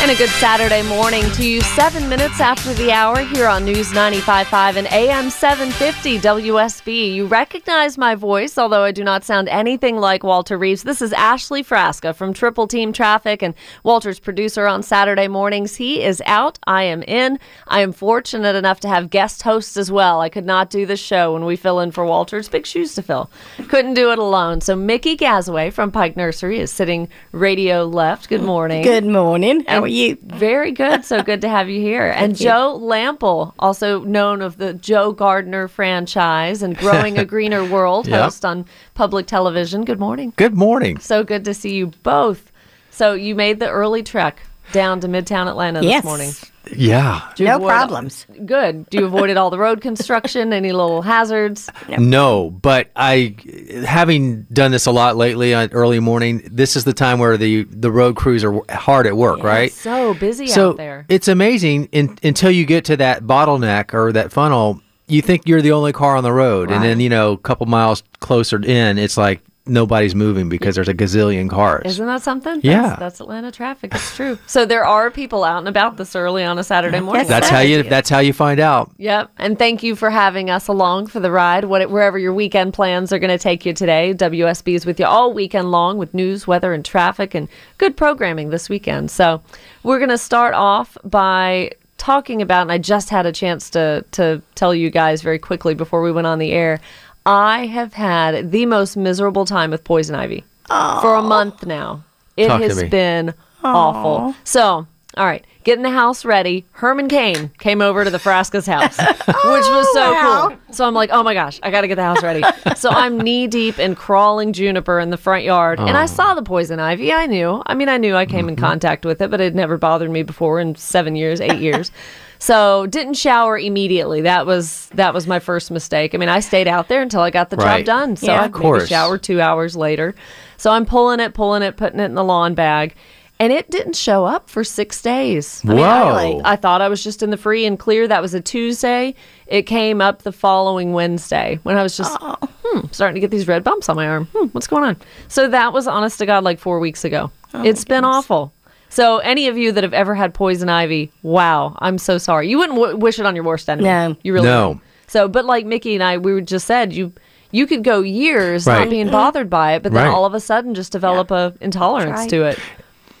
And a good Saturday morning to you, seven minutes after the hour here on News 95.5 and AM 750 WSB. You recognize my voice, although I do not sound anything like Walter Reeves. This is Ashley Frasca from Triple Team Traffic and Walter's producer on Saturday mornings. He is out. I am in. I am fortunate enough to have guest hosts as well. I could not do the show when we fill in for Walter's big shoes to fill. Couldn't do it alone. So Mickey Gazaway from Pike Nursery is sitting radio left. Good morning. Good morning. How are you? Very good. So good to have you here. and you. Joe Lamp'l, also known of the Joe Gardener franchise and Growing a Greener World, Yep. host on public television. Good morning. Good morning. So good to see you both. So you made the early trek down to Midtown Atlanta Yes. this morning. Yeah. Did you No avoid- problems. Good. Do you avoided all the road construction? Any little hazards? No, but I, having done this a lot lately on early morning, this is the time where the the road crews are hard at work, right? So busy So out there. it's amazing in, until you get to that bottleneck or that funnel. You think you're the only car on the road, and then you know a couple miles closer in, it's like nobody's moving because there's a gazillion cars. Isn't that something? Yeah. That's, that's Atlanta traffic. It's true. So there are people out and about this early on a Saturday morning. that's how you. That's how you find out. Yep. And thank you for having us along for the ride, what, wherever your weekend plans are going to take you today. WSB is with you all weekend long with news, weather, and traffic and good programming this weekend. So we're going to start off by talking about, and I just had a chance to, to tell you guys very quickly before we went on the air. I have had the most miserable time with poison ivy for a month now. It Talk to has me. been awful. So, all right, getting the house ready. Herman Cain came over to the Frasca's house, which was so oh, wow. cool. So I'm like, oh my gosh, I got to get the house ready. so I'm knee deep in crawling juniper in the front yard, and I oh. saw the poison ivy. I knew. I mean, I knew I came in mm-hmm. contact with it, but it never bothered me before in seven years, eight years. So didn't shower immediately. That was that was my first mistake. I mean, I stayed out there until I got the job done. So Yeah. I Of maybe course. showered two hours later. So I'm pulling it, pulling it, putting it in the lawn bag. And it didn't show up for six days. I mean, I, Whoa. I thought I was just in the free and clear. That was a Tuesday. It came up the following Wednesday when I was just hmm, starting to get these red bumps on my arm. Hmm, what's going on? So that was honest to God like four weeks ago. it's been awful. So any of you that have ever had poison ivy, wow, I'm so sorry. You wouldn't w- wish it on your worst enemy. No. you really No. wouldn't. So, but like Mickey and I, we just said you. You could go years not being bothered by it, but then Right. all of a sudden just develop a intolerance right. to it.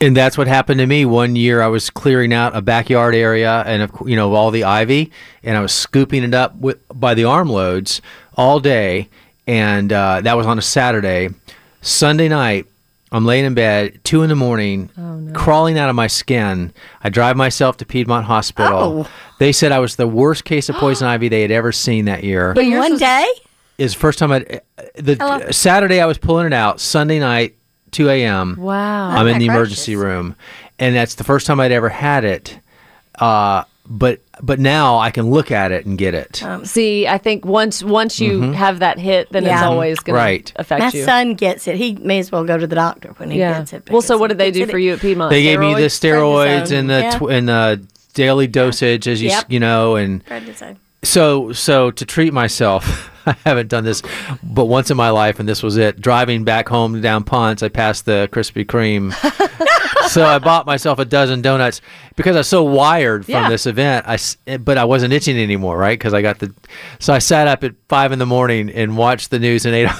And that's what happened to me one year. I was clearing out a backyard area, and of cou- you know all the ivy, and I was scooping it up with, by the armloads all day, and uh, that was on a Saturday. Sunday night, I'm laying in bed, two in the morning, crawling out of my skin. I drive myself to Piedmont Hospital. Oh. They said I was the worst case of poison ivy they had ever seen that year. But one was- day? Is the first time I the Hello? Saturday I was pulling it out. Sunday night, two a.m. Wow. I'm in the gracious. emergency room, and that's the first time I'd ever had it. Uh, but but now I can look at it and get it. Um, see, I think once once you mm-hmm. have that hit, then it's always going Right. to affect My you. son gets it. He may as well go to the doctor when he yeah. gets it. Well, so what did they gets do it- for you at Piedmont? they gave me the Steroids? steroids and the Yeah. tw- and the daily dosage as you Yep. you know and Prednisone. so so to treat myself i haven't done this but once in my life and this was it driving back home down ponce i passed the krispy kreme so i bought myself a dozen donuts because i was so wired from Yeah. this event i s- but i wasn't itching anymore right because i got the so i sat up at five in the morning and watched the news and ate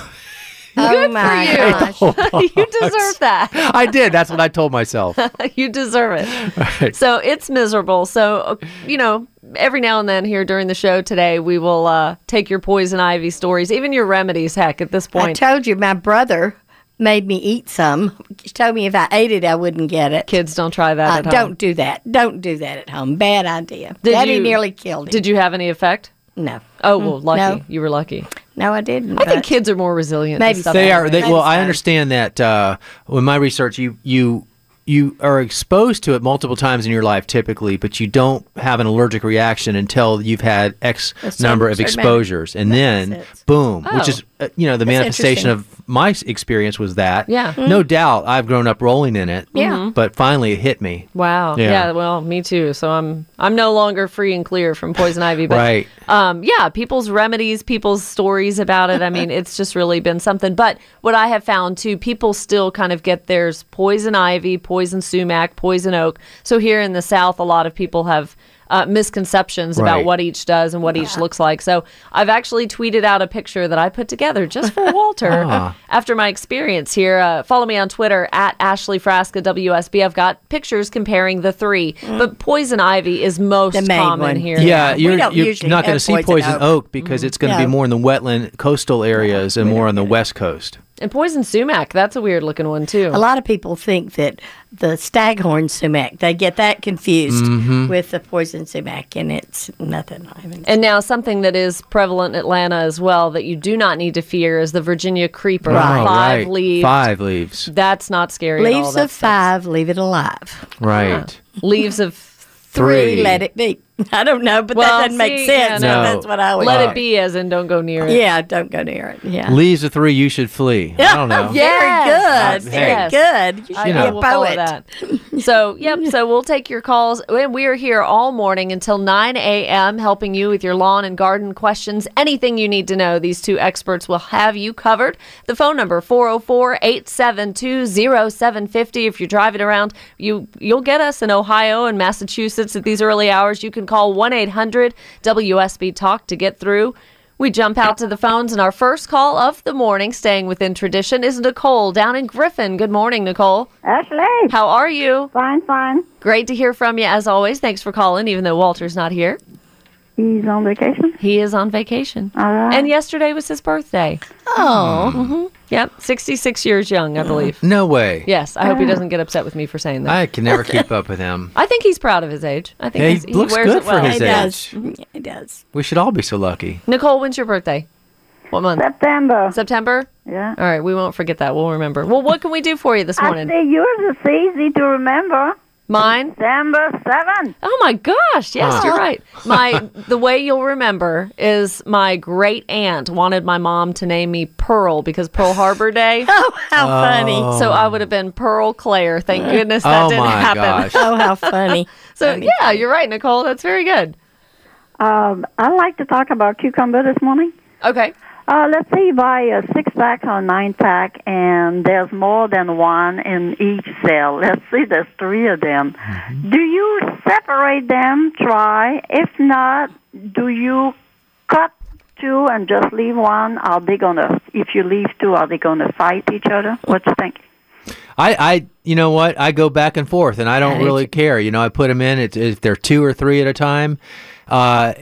Oh my you. gosh. you deserve that. i did that's what i told myself you deserve it. Right. So it's miserable. So uh, you know, every now and then here during the show today, we will uh, take your poison ivy stories, even your remedies. Heck, at this point. I told you my brother made me eat some. He told me if I ate it, I wouldn't get it. kids don't try that Uh, at home. don't do that. Don't do that at home. Bad idea. Did Daddy you- nearly killed him. Did you have any effect? No. Oh well, lucky. no. You were lucky. No, I didn't. I think kids are more resilient. to Maybe stuff they like are. They, well, I understand that. Uh, in my research, you you you are exposed to it multiple times in your life typically, but you don't have an allergic reaction until you've had X certain- number of certain amount. exposures, and That then boom, Oh. which is uh, you know the That's manifestation of my experience was that. Yeah. no doubt, I've grown up rolling in it. Yeah. Mhm. but finally it hit me. Wow. Yeah. Yeah. Well, me too. So I'm I'm no longer free and clear from poison ivy. But Right. um, yeah, people's remedies, people's stories about it. I mean, it's just really been something. But what I have found too, people still kind of get theirs poison ivy, poison sumac, poison oak. So here in the South, a lot of people have. Uh, misconceptions about what each does and what each looks like. So I've actually tweeted out a picture that I put together just for Walter Ah. after my experience here. Uh, follow me on Twitter at Ashley Frasca WSB. I've got pictures comparing the three, but poison ivy is most common one. here. Yeah, We you're, don't you're not going to see poison poison oak. oak, because it's going to be more in the wetland coastal areas and more on the west coast. And poison sumac, that's a weird looking one too. A lot of people think that the staghorn sumac, they get that confused Mm-hmm. with the poison sumac, and it's nothing. I haven't And now something that is prevalent in Atlanta as well that you do not need to fear is the Virginia creeper. Right. Oh, Five right. leaves. Five leaves. That's not scary at all. Leaves That's- of five, leave it alive. Right. that's- Leaves of Three, Three. let it be. I don't know, but Well, that doesn't make sense. yeah, so no. That's what I always let Right. it be as in don't go near it. Yeah, don't go near it. Yeah. Leaves of three, you should flee. I don't know. Yes. Very good. Yes. Very good. You I should know. be a will follow poet. that. So, yep. So we'll take your calls. And we are here all morning until 9 a.m. helping you with your lawn and garden questions. Anything you need to know, these two experts will have you covered. The phone number 404-872-0750. If you're driving around, you you'll get us in Ohio and Massachusetts at these early hours. You can call 1-800-WSB Talk to get through. We jump out to the phones, and our first call of the morning, staying within tradition, is Nicole down in Griffin. Good morning, Nicole. Ashley, How are you? fine, fine. Great to hear from you as always. Thanks for calling, even though Walter's not here. He's on vacation. He is on vacation. All right. And yesterday was his birthday. Oh, mm-hmm. Yep, 66 years young, I believe. No way. Yes, I hope he doesn't get upset with me for saying that. I can never keep up with him. I think he's proud of his age. I think Yeah, he he's, he looks wears good it for well. his it age. does. Yeah, It does. We should all be so lucky. Nicole, when's your birthday? What month? September. September? yeah. All right, we won't forget that. We'll remember. Well, what can we do for you this I morning? say yours is easy to remember. Mine? December 7th. Oh my gosh! Yes, you're right. My the way you'll remember is my great aunt wanted my mom to name me Pearl because Pearl Harbor Day. Oh, how funny. So I would have been Pearl Claire. Thank goodness that oh didn't my happen. gosh. Oh, how funny. So yeah, you're right, Nicole. That's very good. Um, I'd like to talk about cucumber this morning. Okay. Uh, let's say you buy a six pack or nine pack, and there's more than one in each cell. Let's say there's three of them. Do you separate them? Try. If not, do you cut two and just leave one? Are they gonna? If you leave two, are they gonna fight each other? What you think? I, I, you know what? I go back and forth, and I don't really care. You know, I put them in. It's, if they're two or three at a time, uh,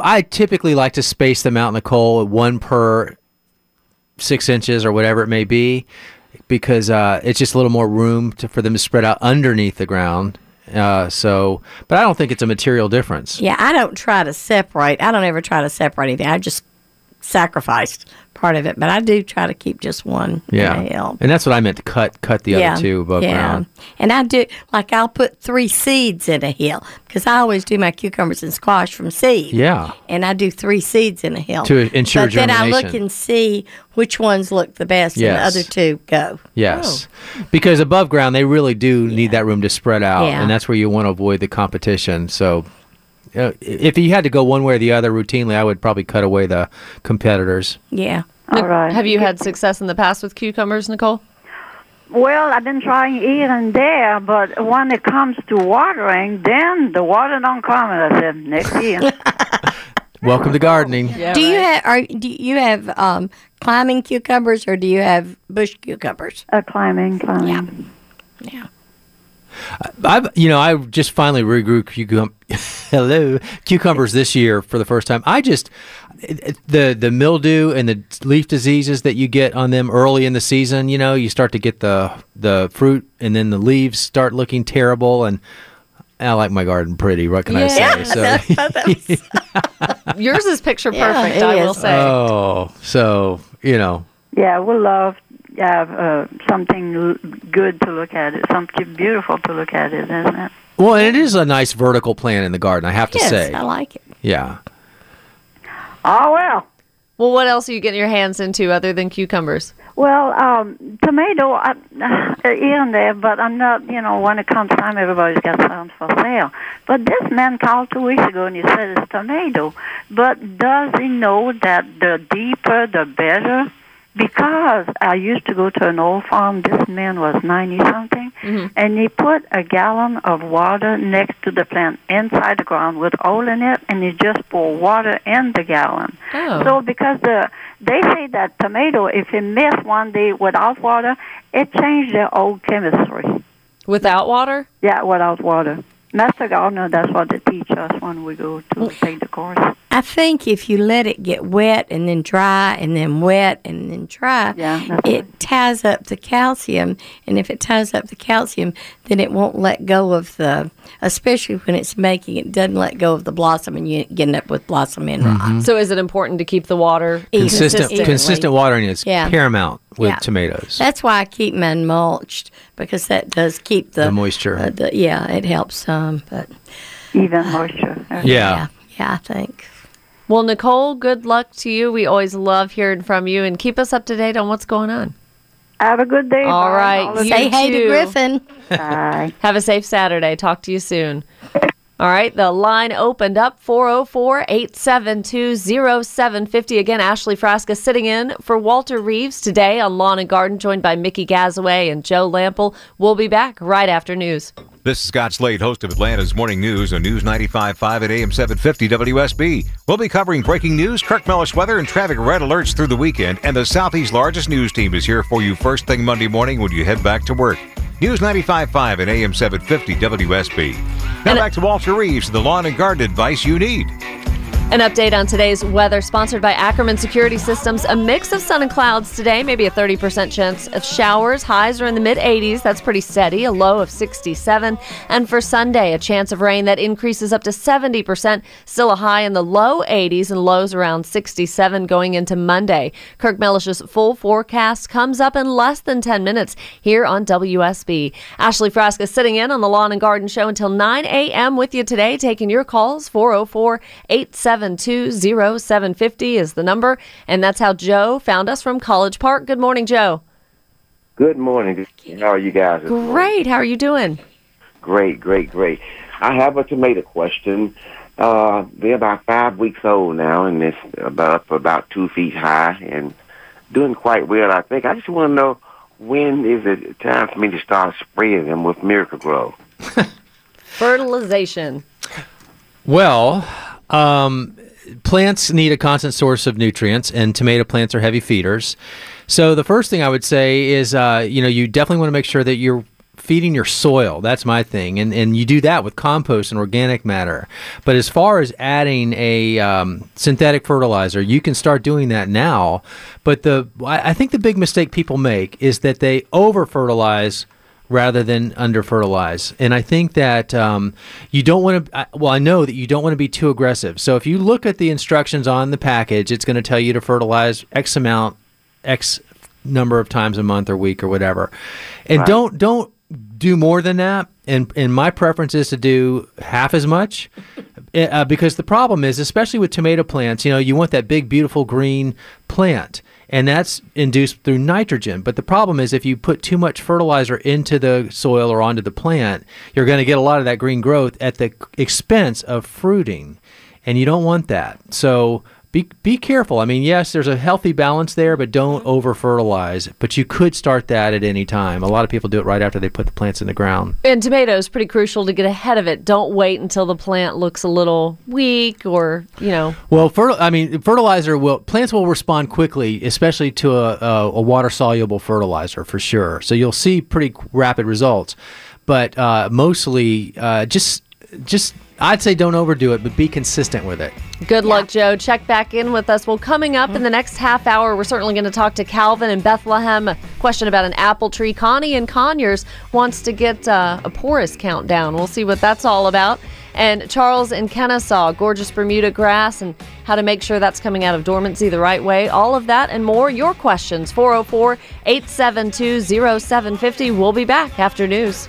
I typically like to space them out in the coal, one per six inches or whatever it may be, because uh, it's just a little more room to, for them to spread out underneath the ground. Uh, so, but I don't think it's a material difference. Yeah, I don't try to separate. I don't ever try to separate anything. I just sacrificed part of it, but I do try to keep just one Yeah, in a hill. and that's what I meant to cut cut the other two above ground. And I do like I'll put three seeds in a hill because I always do my cucumbers and squash from seed. Yeah. And I do three seeds in a hill To ensure But then I look and see which ones look the best, Yes. and the other two go. Yes, oh. because above ground they really do need that room to spread out, Yeah. and that's where you want to avoid the competition. So, uh, if you had to go one way or the other routinely, I would probably cut away the competitors. Yeah. All right. Have you had success in the past with cucumbers, Nicole? Well, I've been trying here and there, but when it comes to watering, then the water don't come. And I said next year. Welcome to gardening. Yeah. do you have are do you have um, climbing cucumbers or do you have bush cucumbers? uh, climbing, climbing. Yeah. I've you know I just finally regrew cucum- hello cucumbers this year for the first time. I just it- it- the the mildew and the leaf diseases that you get on them early in the season. You know, you start to get the the fruit and then the leaves start looking terrible. And I like my garden pretty. What can I Yeah. say? So Yours is picture perfect, it I will is. say. oh, so you know Yeah, we love have uh, something good to look at. It something beautiful to look at it, isn't it? Well, and it is a nice vertical plant in the garden, I have to Yes, say. I like it. Yeah. Oh well. Well, what else are you getting your hands into other than cucumbers? Well, um, tomato uh, here and there, but I'm not. You know, when it comes time, everybody's got some for sale. But this man called two weeks ago and he said it's tomato. But does he know that the deeper the better? Because I used to go to an old farm. This man was ninety something, mm-hmm. and he put a gallon of water next to the plant inside the ground with oil in it, and he just poured water in the gallon. Oh. So because the they say that tomato, if it miss one day without water, it changed their old chemistry. Without water? Yeah, without water. Master Gardener, that's what they teach us when we go to take the course. I think if you let it get wet and then dry and then wet and then dry, Yeah, it ties up the calcium. And if it ties up the calcium, then it won't let go of the, especially when it's making it doesn't let go of the blossom and you get up with blossom end rot. So is it important to keep the water Consistent consistent watering is Yeah. paramount with Yeah. tomatoes. That's why I keep mine mulched because that does keep the, The moisture. uh, the, yeah, it helps some, but even moisture. yeah. yeah, yeah, I think. Well, Nicole, good luck to you. We always love hearing from you and keep us up to date on what's going on. Have a good day. All Bye. right. All Say hey too. to Griffin. Bye. Have a safe Saturday. Talk to you soon. All right, the line opened up 404 872 0750. Again, Ashley Frasca sitting in for Walter Reeves today on Lawn and Garden, joined by Mickey Gazaway and Joe Lamp'l. We'll be back right after news. This is Scott Slade, host of Atlanta's Morning News on News 95.5 at AM 750 WSB. We'll be covering breaking news, Kirk Mellish weather, and traffic red alerts through the weekend. And the Southeast's largest news team is here for you first thing Monday morning when you head back to work. News 95.5 at AM 750 WSB. Now And- back to Walter Reeves, the lawn and garden advice you need. An update on today's weather sponsored by Ackerman Security Systems. A mix of sun and clouds today, maybe a 30% chance of showers. Highs are in the mid 80s. That's pretty steady, a low of 67. And for Sunday, a chance of rain that increases up to 70%. Still a high in the low 80s and lows around 67 going into Monday. Kirk Mellish's full forecast comes up in less than 10 minutes here on WSB. Ashley Frasca sitting in on the Lawn and Garden Show until 9 a.m. with you today, taking your calls 404 872 0750 is the number. And that's how Joe found us from College Park. Good morning, Joe. Good morning. How are you guys? Great. How are you doing? Great, great, great. I have a tomato question. Uh, they're about five weeks old now, and it's about about two feet high and doing quite well. I think. I just want to know when is it time for me to start spraying them with Miracle-Gro? Fertilization. Well, um, plants need a constant source of nutrients, and tomato plants are heavy feeders. So the first thing I would say is, uh, you know, you definitely want to make sure that you're feeding your soil. That's my thing, and and you do that with compost and organic matter. But as far as adding a um, synthetic fertilizer, you can start doing that now. But the I think the big mistake people make is that they over fertilize rather than under fertilize. And I think that um, you don't want to, well, I know that you don't want to be too aggressive. So if you look at the instructions on the package, it's going to tell you to fertilize X amount, X number of times a month or week or whatever. And don't, don't, do more than that, and and my preference is to do half as much, uh, because the problem is, especially with tomato plants, you know, you want that big, beautiful green plant, and that's induced through nitrogen. But the problem is, if you put too much fertilizer into the soil or onto the plant, you're going to get a lot of that green growth at the expense of fruiting, and you don't want that. So be be careful. I mean, yes, there's a healthy balance there, but don't over fertilize. But you could start that at any time. A lot of people do it right after they put the plants in the ground. And tomatoes, pretty crucial to get ahead of it. Don't wait until the plant looks a little weak or, you know, Well, fertil- I mean, fertilizer will plants will respond quickly, especially to a, a, a water soluble fertilizer for sure. So you'll see pretty rapid results. But uh, mostly, uh, just just I'd say don't overdo it, but be consistent with it. Good luck, Joe. Check back in with us. Well, coming up in the next half hour, we're certainly going to talk to Calvin in Bethlehem. A question about an apple tree. Connie in Conyers wants to get uh, a porous countdown. We'll see what that's all about. And Charles in Kennesaw, gorgeous Bermuda grass, and how to make sure that's coming out of dormancy the right way. All of that and more. Your questions 404 872 0750. We'll be back after news.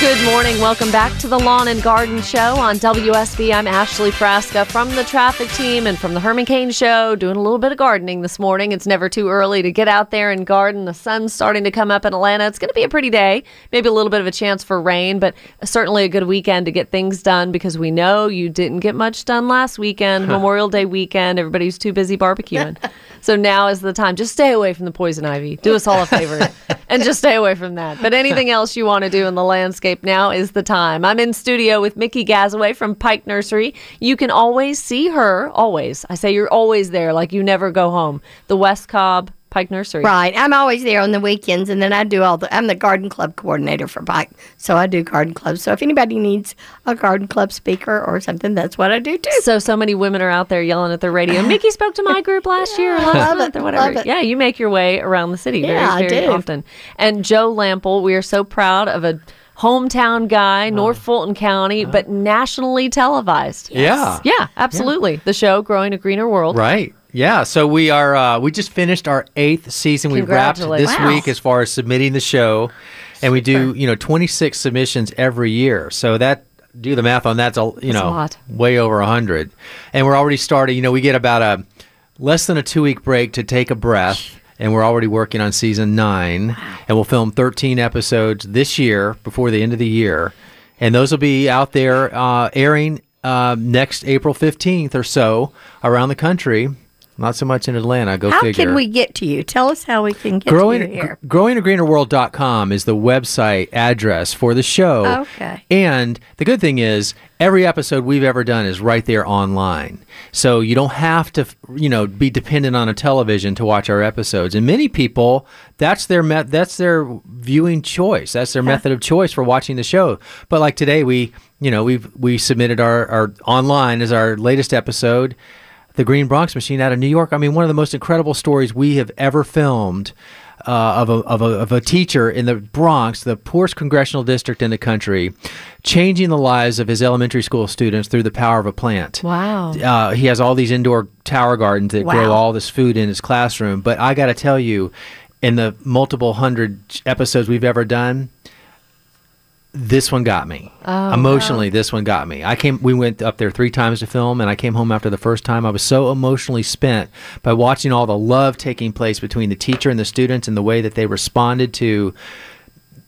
Good morning. Welcome back to the Lawn and Garden Show on WSB. I'm Ashley Frasca from the traffic team and from the Herman Cain Show, doing a little bit of gardening this morning. It's never too early to get out there and garden. The sun's starting to come up in Atlanta. It's going to be a pretty day, maybe a little bit of a chance for rain, but certainly a good weekend to get things done because we know you didn't get much done last weekend, Memorial Day weekend. Everybody's too busy barbecuing. so now is the time. Just stay away from the poison ivy. Do us all a favor and just stay away from that. But anything else you want to do in the landscape, now is the time. I'm in studio with Mickey Gazaway from Pike Nursery. You can always see her, always. I say you're always there, like you never go home. The West Cobb Pike Nursery. Right. I'm always there on the weekends, and then I do all the. I'm the garden club coordinator for Pike, so I do garden clubs. So if anybody needs a garden club speaker or something, that's what I do too. So so many women are out there yelling at the radio. Mickey spoke to my group last year, or last month, it, or whatever. Yeah, you make your way around the city Yeah, very very often. And Joe Lample, we are so proud of a hometown guy, North Fulton County, but nationally televised. Yeah. Yeah, absolutely. The show Growing a Greener World. Right. Yeah. So we are. Uh, we just finished our eighth season. We wrapped this Wow. week as far as submitting the show, and we do you know 26 submissions every year. So that do the math on that's a you That's a know way over hundred, and we're already starting. You know, we get about a less than a two week break to take a breath. And we're already working on season nine, and we'll film 13 episodes this year before the end of the year, and those will be out there uh, airing um, next April 15th or so around the country. Not so much in Atlanta. Go figure. How figure. can we get to you? Tell us how we can get Growing, to you here. gr- growingagreenerworld.com is the website address for the show. Okay. And the good thing is, every episode we've ever done is right there online. So you don't have to, you know, be dependent on a television to watch our episodes. And many people, that's their met, that's their viewing choice. That's their method of choice for watching the show. But like today, we, you know, we've we submitted our, our online as our latest episode the Green Bronx Machine out of New York. I mean, one of the most incredible stories we have ever filmed uh, of, a, of, a, of a teacher in the Bronx, the poorest congressional district in the country, changing the lives of his elementary school students through the power of a plant. Wow. Uh, he has all these indoor tower gardens that grow all this food in his classroom. But I got to tell you, in the multiple hundred episodes we've ever done, this one got me emotionally. This one got me. I came. We went up there three times to film, and I came home after the first time. I was so emotionally spent by watching all the love taking place between the teacher and the students, and the way that they responded to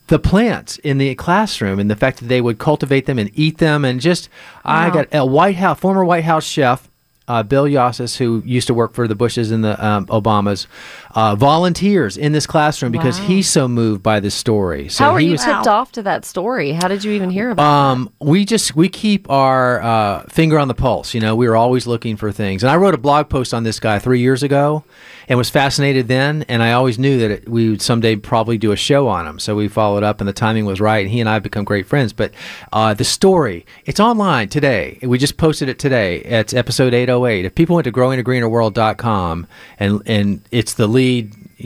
the plants in the classroom, and the fact that they would cultivate them and eat them, and just I got a White House former White House chef. Uh, Bill Yosses, who used to work for the Bushes and the um, Obamas, uh, volunteers in this classroom because Wow. he's so moved by this story. So How were he you was, tipped off to that story? How did you even hear about um, we just we keep our uh, finger on the pulse. You know, we were always looking for things. And I wrote a blog post on this guy three years ago, and was fascinated then. And I always knew that it, we would someday probably do a show on him. So we followed up, and the timing was right. And he and I have become great friends. But uh, the story, it's online today. We just posted it today. It's episode 808. If people went to growingagreenerworld.com and and it's the lead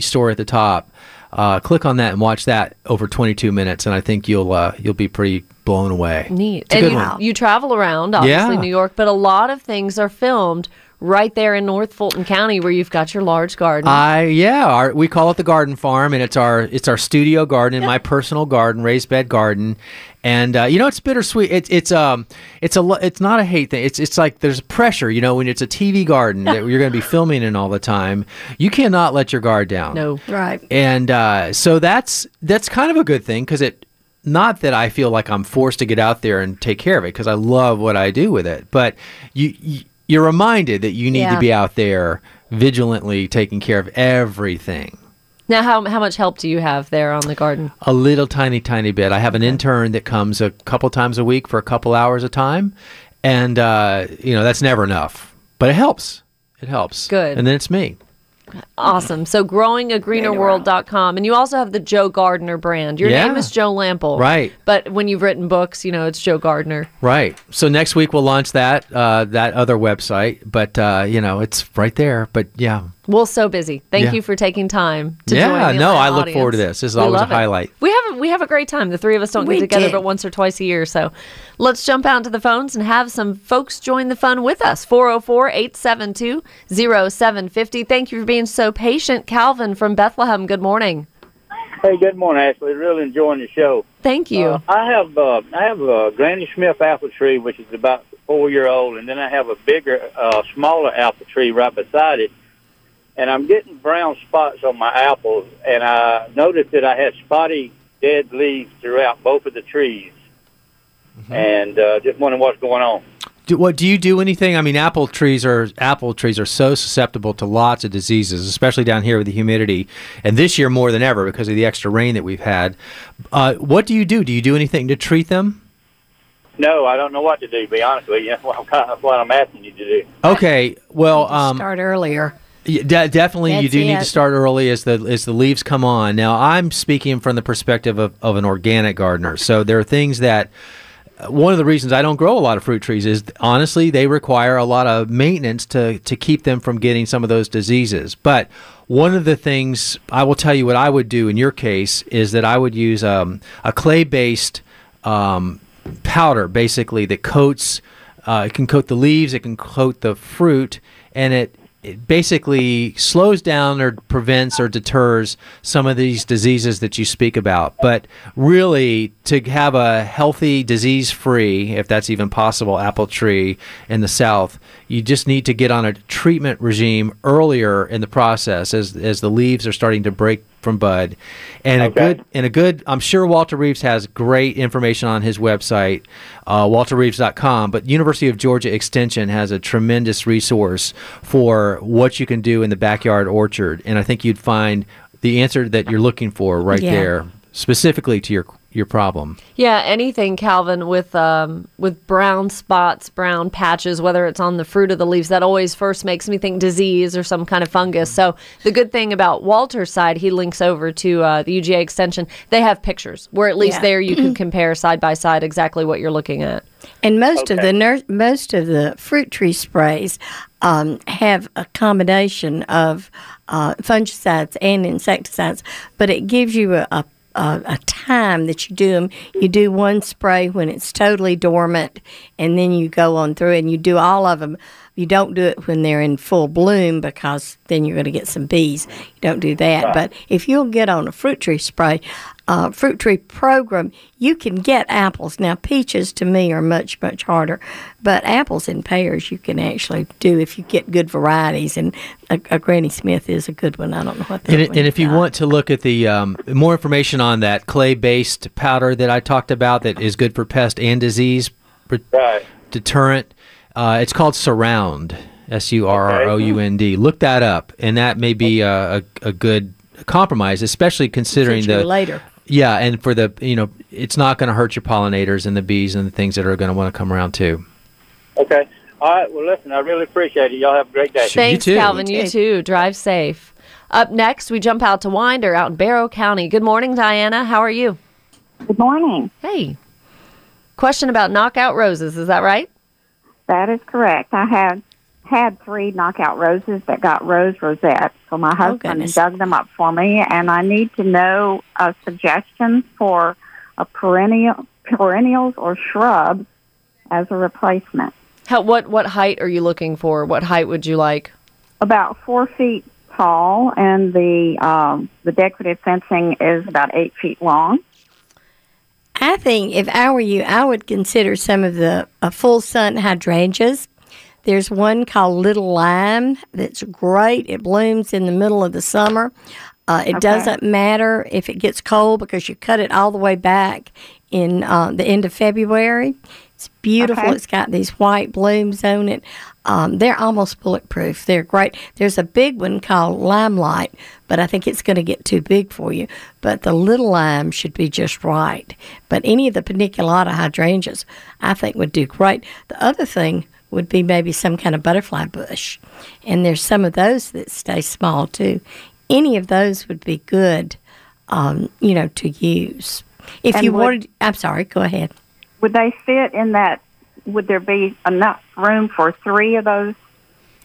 story at the top. Uh, click on that and watch that over 22 minutes, and I think you'll uh, you'll be pretty blown away. Neat. And good you, one. you travel around, obviously Yeah. New York, but a lot of things are filmed right there in North Fulton County where you've got your large garden. I yeah, our, we call it the garden farm, and it's our it's our studio garden, my personal garden, raised bed garden, and uh, you know it's bittersweet. It's it's um it's a it's not a hate thing. It's it's like there's pressure, you know, when it's a TV garden that you're going to be filming in all the time. You cannot let your guard down. no. Right. And uh, so that's that's kind of a good thing because it not that I feel like I'm forced to get out there and take care of it because I love what I do with it, but you, you you're reminded that you need Yeah. to be out there vigilantly taking care of everything. Now, how, how much help do you have there on the garden? A little tiny tiny bit. I have an intern that comes a couple times a week for a couple hours a time, and uh, you know that's never enough, but it helps. It helps. Good. And then it's me. Awesome. So growingagreenerworld.com. And you also have the Joe Gardener brand. Your Yeah. name is Joe Lamp'l. Right. But when you've written books, you know, it's Joe Gardener. Right. So next week we'll launch that uh, that other website, but uh, you know it's right there. But yeah, Well, so busy. Thank Yeah. you for taking time to Yeah, join. the no, Atlanta I look forward to this. This is We always a love it. We have a, we have a great time. The three of us don't We get together did. but once or twice a year. So let's jump out to the phones and have some folks join the fun with us. 404 872 0750. Thank you for being so patient. Calvin from Bethlehem, good morning. Hey, good morning, Ashley. Really enjoying the show. Thank you. Uh, I have uh, I have a Granny Smith apple tree, which is about four year old, and then I have a bigger, uh, smaller apple tree right beside it. And I'm getting brown spots on my apples, and I noticed that I had spotty dead leaves throughout both of the trees. And uh, just wondering what's going on. do, what do you do anything? I mean, apple trees are apple trees are so susceptible to lots of diseases, especially down here with the humidity, and this year more than ever because of the extra rain that we've had. Uh, what do you do? Do you do anything to treat them? No, I don't know what to do. To be honest with you, that's what I'm, kind of, what I'm asking you to do. Okay, well, um, Start earlier. Yeah, de- definitely, you That's do need to start early as the as the leaves come on. Now, I'm speaking from the perspective of, of an organic gardener. So there are things that uh, one of the reasons I don't grow a lot of fruit trees is honestly they require a lot of maintenance to to keep them from getting some of those diseases. But one of the things I will tell you what I would do in your case is that I would use um, a clay based um, powder, basically that coats. Uh, it can coat the leaves, it can coat the fruit, and it it basically slows down or prevents or deters some of these diseases that you speak about. But really, to have a healthy, disease free, if that's even possible, apple tree in the South, you just need to get on a treatment regime earlier in the process as, as the leaves are starting to break from bud. And a good and a good I'm sure Walter Reeves has great information on his website, uh, walterreeves.com, but University of Georgia Extension has a tremendous resource for what you can do in the backyard orchard. And I think you'd find the answer that you're looking for right Yeah. there, specifically to your your problem. Yeah, anything, Calvin, with um, with brown spots, brown patches, whether it's on the fruit or the leaves, that always first makes me think disease or some kind of fungus. So the good thing about Walter's side, he links over to uh, the UGA extension. They have pictures where at least Yeah. there you can compare side by side exactly what you're looking at. And most of the nur- most of the fruit tree sprays um, have a combination of uh, fungicides and insecticides, but it gives you a, a a, a time that you do them. You do one spray when it's totally dormant, and then you go on through and you do all of them. You don't do it when they're in full bloom because then you're going to get some bees. You don't do that. But if you'll get on a fruit tree spray, uh, fruit tree program, you can get apples. Now, peaches to me are much, much harder, but apples and pears you can actually do if you get good varieties. And a, a Granny Smith is a good one. I don't know what the And, it, and if you want to look at the um, more information on that clay-based powder that I talked about, that is good for pest and disease pre- Right. deterrent, uh, it's called Surround. S U R R O U N D. Look that up, and that may be a, a, a good compromise, especially considering the later. Yeah, and for the you know, it's not going to hurt your pollinators and the bees and the things that are going to want to come around too. Okay. All right. Well, listen, I really appreciate it. Y'all have a great day. Sure. You Thanks, too. Calvin. You You too. too. Drive safe. Up next, we jump out to Winder out in Barrow County. Good morning, Diana. How are you? Good morning. Hey. Question about knockout roses. Is that right? That is correct. I had had three knockout roses that got rose rosettes. So my husband goodness. dug them up for me, and I need to know uh, suggestions for a perennial perennials or shrubs as a replacement. How, what what height are you looking for? What height would you like? About four feet tall, and the um, the decorative fencing is about eight feet long. I think if I were you, I would consider some of the uh, full sun hydrangeas. There's one called Little Lime that's great. It blooms in the middle of the summer. Uh, it doesn't matter if it gets cold because you cut it all the way back in uh, the end of February. It's beautiful. Okay. It's got these white blooms on it. Um, they're almost bulletproof. They're great. There's a big one called Limelight, but I think it's going to get too big for you. But the little lime should be just right. But any of the paniculata hydrangeas, I think would do great. The other thing, would be maybe some kind of butterfly bush. And there's some of those that stay small too. Any of those would be good, um, you know, to use. If And you would- wanted, I'm sorry, go ahead. Would they fit in that? Would there be enough room for three of those?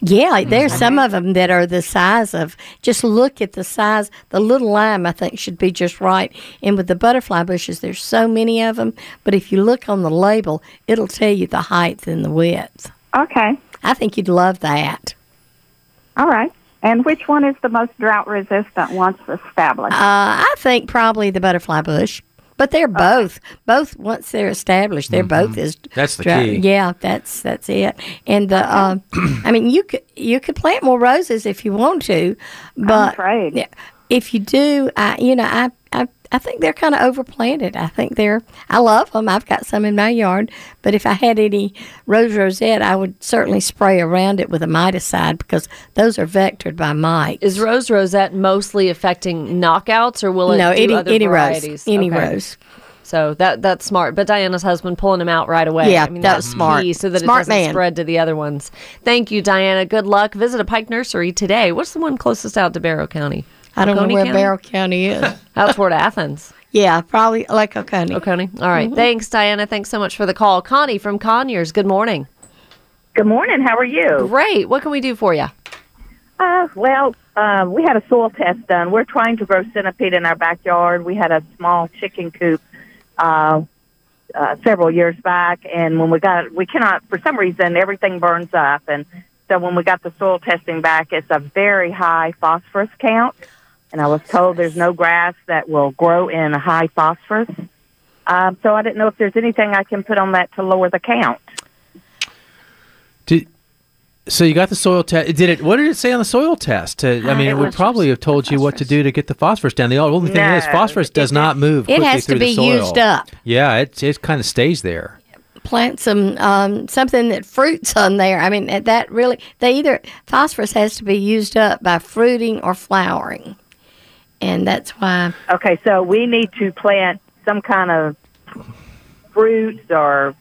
Yeah, there's some of them that are the size of. Just look at the size. The little lime, I think, should be just right. And with the butterfly bushes, there's so many of them. But if you look on the label, it'll tell you the height and the width. Okay. I think you'd love that. All right. And which one is the most drought resistant once established? Uh, I think probably the butterfly bush. But they're both both once they're established, they're both is That's the dry- key. Yeah, that's that's it. And the uh, I mean, you could you could plant more roses if you want to, but afraid. yeah, if you do, I you know I I, think they're kind of overplanted. I think they're I love them. I've got some in my yard, but if I had any rose rosette, I would certainly spray around it with a miticide because those are vectored by mites. Is rose rosette mostly affecting knockouts, or will it no do any other any varieties? rose any Okay. rose. So that that's smart. But Diana's husband pulling him out right away. Yeah, I mean, that that's smart. key so that Smart it doesn't man. spread to the other ones. Thank you, Diana. Good luck. Visit a Pike Nursery today. What's the one closest out to Barrow County? I don't Oconee know where County? Barrow County is. Out toward Athens. yeah, probably like Oconee. Oconee. All right. Mm-hmm. Thanks, Diana. Thanks so much for the call. Connie from Conyers. Good morning. Good morning. How are you? Great. What can we do for you? Uh, well, uh, we had a soil test done. We're trying to grow centipede in our backyard. We had a small chicken coop uh, uh, several years back, and when we got it, we cannot, for some reason, everything burns up. And so when we got the soil testing back, it's a very high phosphorus count. And I was told there's no grass that will grow in high phosphorus. Um, so I didn't know if there's anything I can put on that to lower the count. Did, so you got the soil test. Did it? What did it say on the soil test? To, I mean, it, it would probably have told you what to do to get the phosphorus down. The only thing is, No, phosphorus it does not move. It has to be used up. Yeah, it it kind of stays there. Plant some um, something that fruits on there. I mean, that- that really they either phosphorus has to be used up by fruiting or flowering, and that's why. Okay, so we need to plant some kind of fruits or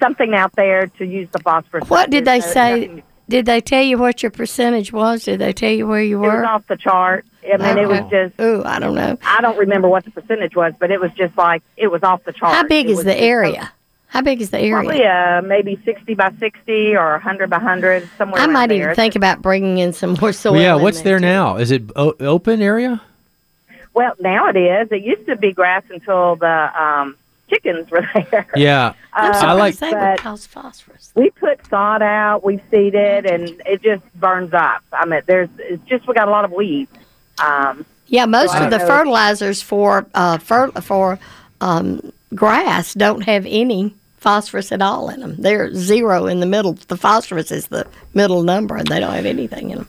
something out there to use the phosphorus. What did they There's no- say? nothing- Did they tell you what your percentage was? Did they tell you where you were? It was off the chart. I mean, it was just. Ooh, I don't know. I don't remember what the percentage was, but it was just like it was off the chart. How big It is the just area? How big is the area? Probably uh, maybe sixty by sixty or hundred by hundred, somewhere. I around might there. even think about bringing in some more soil. Well, yeah, what's there too. now? Is it o- open area? Well, now it is. It used to be grass until the um, chickens were there. Yeah, I'm Uh, I like. surprised they would but- cause phosphorus. We put sod out, we seeded, and it just burns up. I mean, there's it's just we got a lot of weeds. Um, Yeah, most I of the know. fertilizers for uh, fer- for um, grass don't have any phosphorus at all in them. They're zero in the middle. The phosphorus is the middle number, and they don't have anything in them.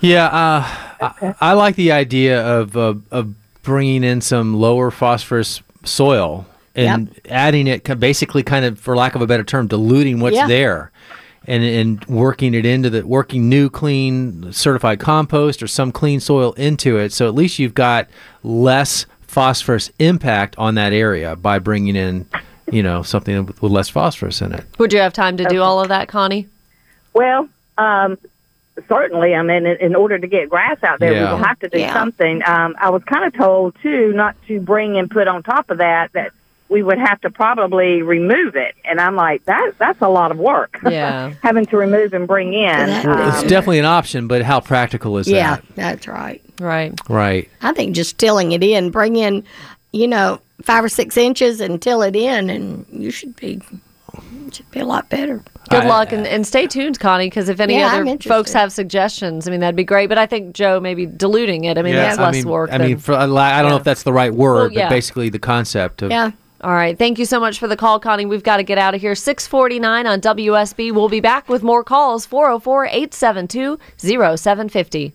Yeah, uh, I, I like the idea of uh, of bringing in some lower phosphorus soil and adding it, basically, kind of, for lack of a better term, diluting what's Yeah. there, and and working it into the working new clean certified compost or some clean soil into it. So at least you've got less phosphorus impact on that area by bringing in, you know, something with, with less phosphorus in it. Would you have time to do all of that, Connie? well, um, certainly. I mean, in, in order to get grass out there, Yeah. we will have to do Yeah. something. Um, I was kind of told too not to bring and put on top of that that we would have to probably remove it, and I'm like, that that's a lot of work. Yeah. having to remove and bring in. Um, It's definitely an option, but how practical is yeah, that? Yeah, that's right. Right. Right. I think just tilling it in, bring in, you know, five or six inches and till it in, and you should be should be a lot better. Good I- luck and, and stay tuned, Connie, because if any Yeah, other folks have suggestions, I mean, that'd be great. But I think Joe maybe diluting it. I mean, that's I less mean, work. I than, mean, for, I don't know if that's the right word, Well, yeah. but basically the concept of Yeah. All right. Thank you so much for the call, Connie. We've got to get out of here. 649 on WSB. We'll be back with more calls. 404 872 0750.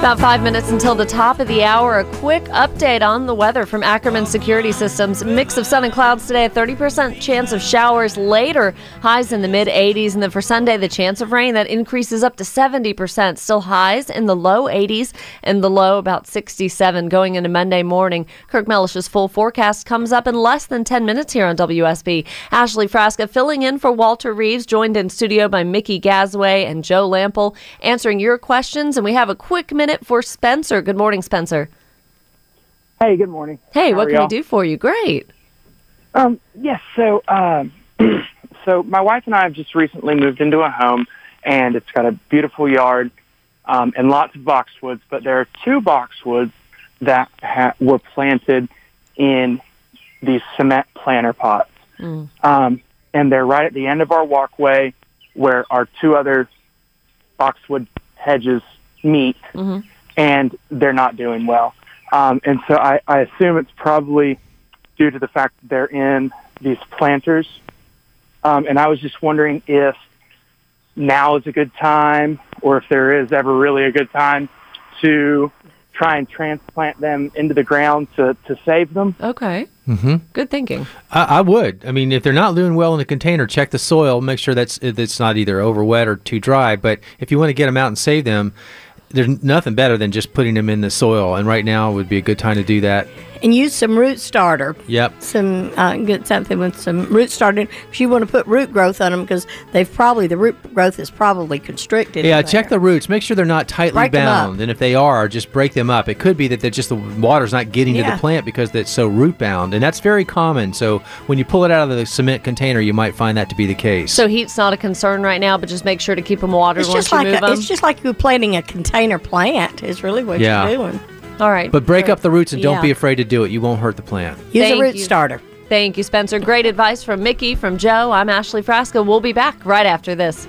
About five minutes until the top of the hour. A quick update on the weather from Ackerman Security Systems. Mix of sun and clouds today. A 30% chance of showers later. Highs in the mid 80s. And then for Sunday, the chance of rain that increases up to 70%. Still highs in the low 80s and the low about 67 going into Monday morning. Kirk Mellish's full forecast comes up in less than 10 minutes here on WSB. Ashley Frasca filling in for Walter Reeves, joined in studio by Mickey Gazaway and Joe Lamp'l, answering your questions. And we have a quick minute for Spencer. Good morning, Spencer. Hey, good morning. Hey, How what can we y'all? do for you? Great. Um, yes. So, um, so my wife and I have just recently moved into a home, and it's got a beautiful yard um, and lots of boxwoods. But there are two boxwoods that ha- were planted in these cement planter pots, um, and they're right at the end of our walkway where our two other boxwood hedges meet, Mhm. and they're not doing well. Um, and so I, I assume it's probably due to the fact that they're in these planters. Um, and I was just wondering if now is a good time, or if there is ever really a good time to try and transplant them into the ground to, to save them. Okay. Mm-hmm. Good thinking. I, I would. I mean, if they're not doing well in the container, check the soil. Make sure that's it's not either over wet or too dry. But if you want to get them out and save them, there's nothing better than just putting them in the soil. And right now would be a good time to do that. And use some root starter. Yep. Some uh, get something with some root starter. If you want to put root growth on them, because they've probably the root growth is probably constricted. Yeah, check the roots. Make sure they're not tightly Break 'em up. bound, and if they are, just break them up. It could be that they're just the water's not getting to the plant because it's so root bound, and that's very common. So when you pull it out of the cement container, you might find that to be the case. So heat's not a concern right now, but just make sure to keep them watered It's once just you like move a, them. it's just like you're planting a container plant. Is really what Yeah. you're doing. All right. but break up the roots and don't Yeah. be afraid to do it. You won't hurt the plant. Use Thank a root you. starter. Thank you, Spencer. Great advice from Mickey, from Joe. I'm Ashley Frasca. We'll be back right after this.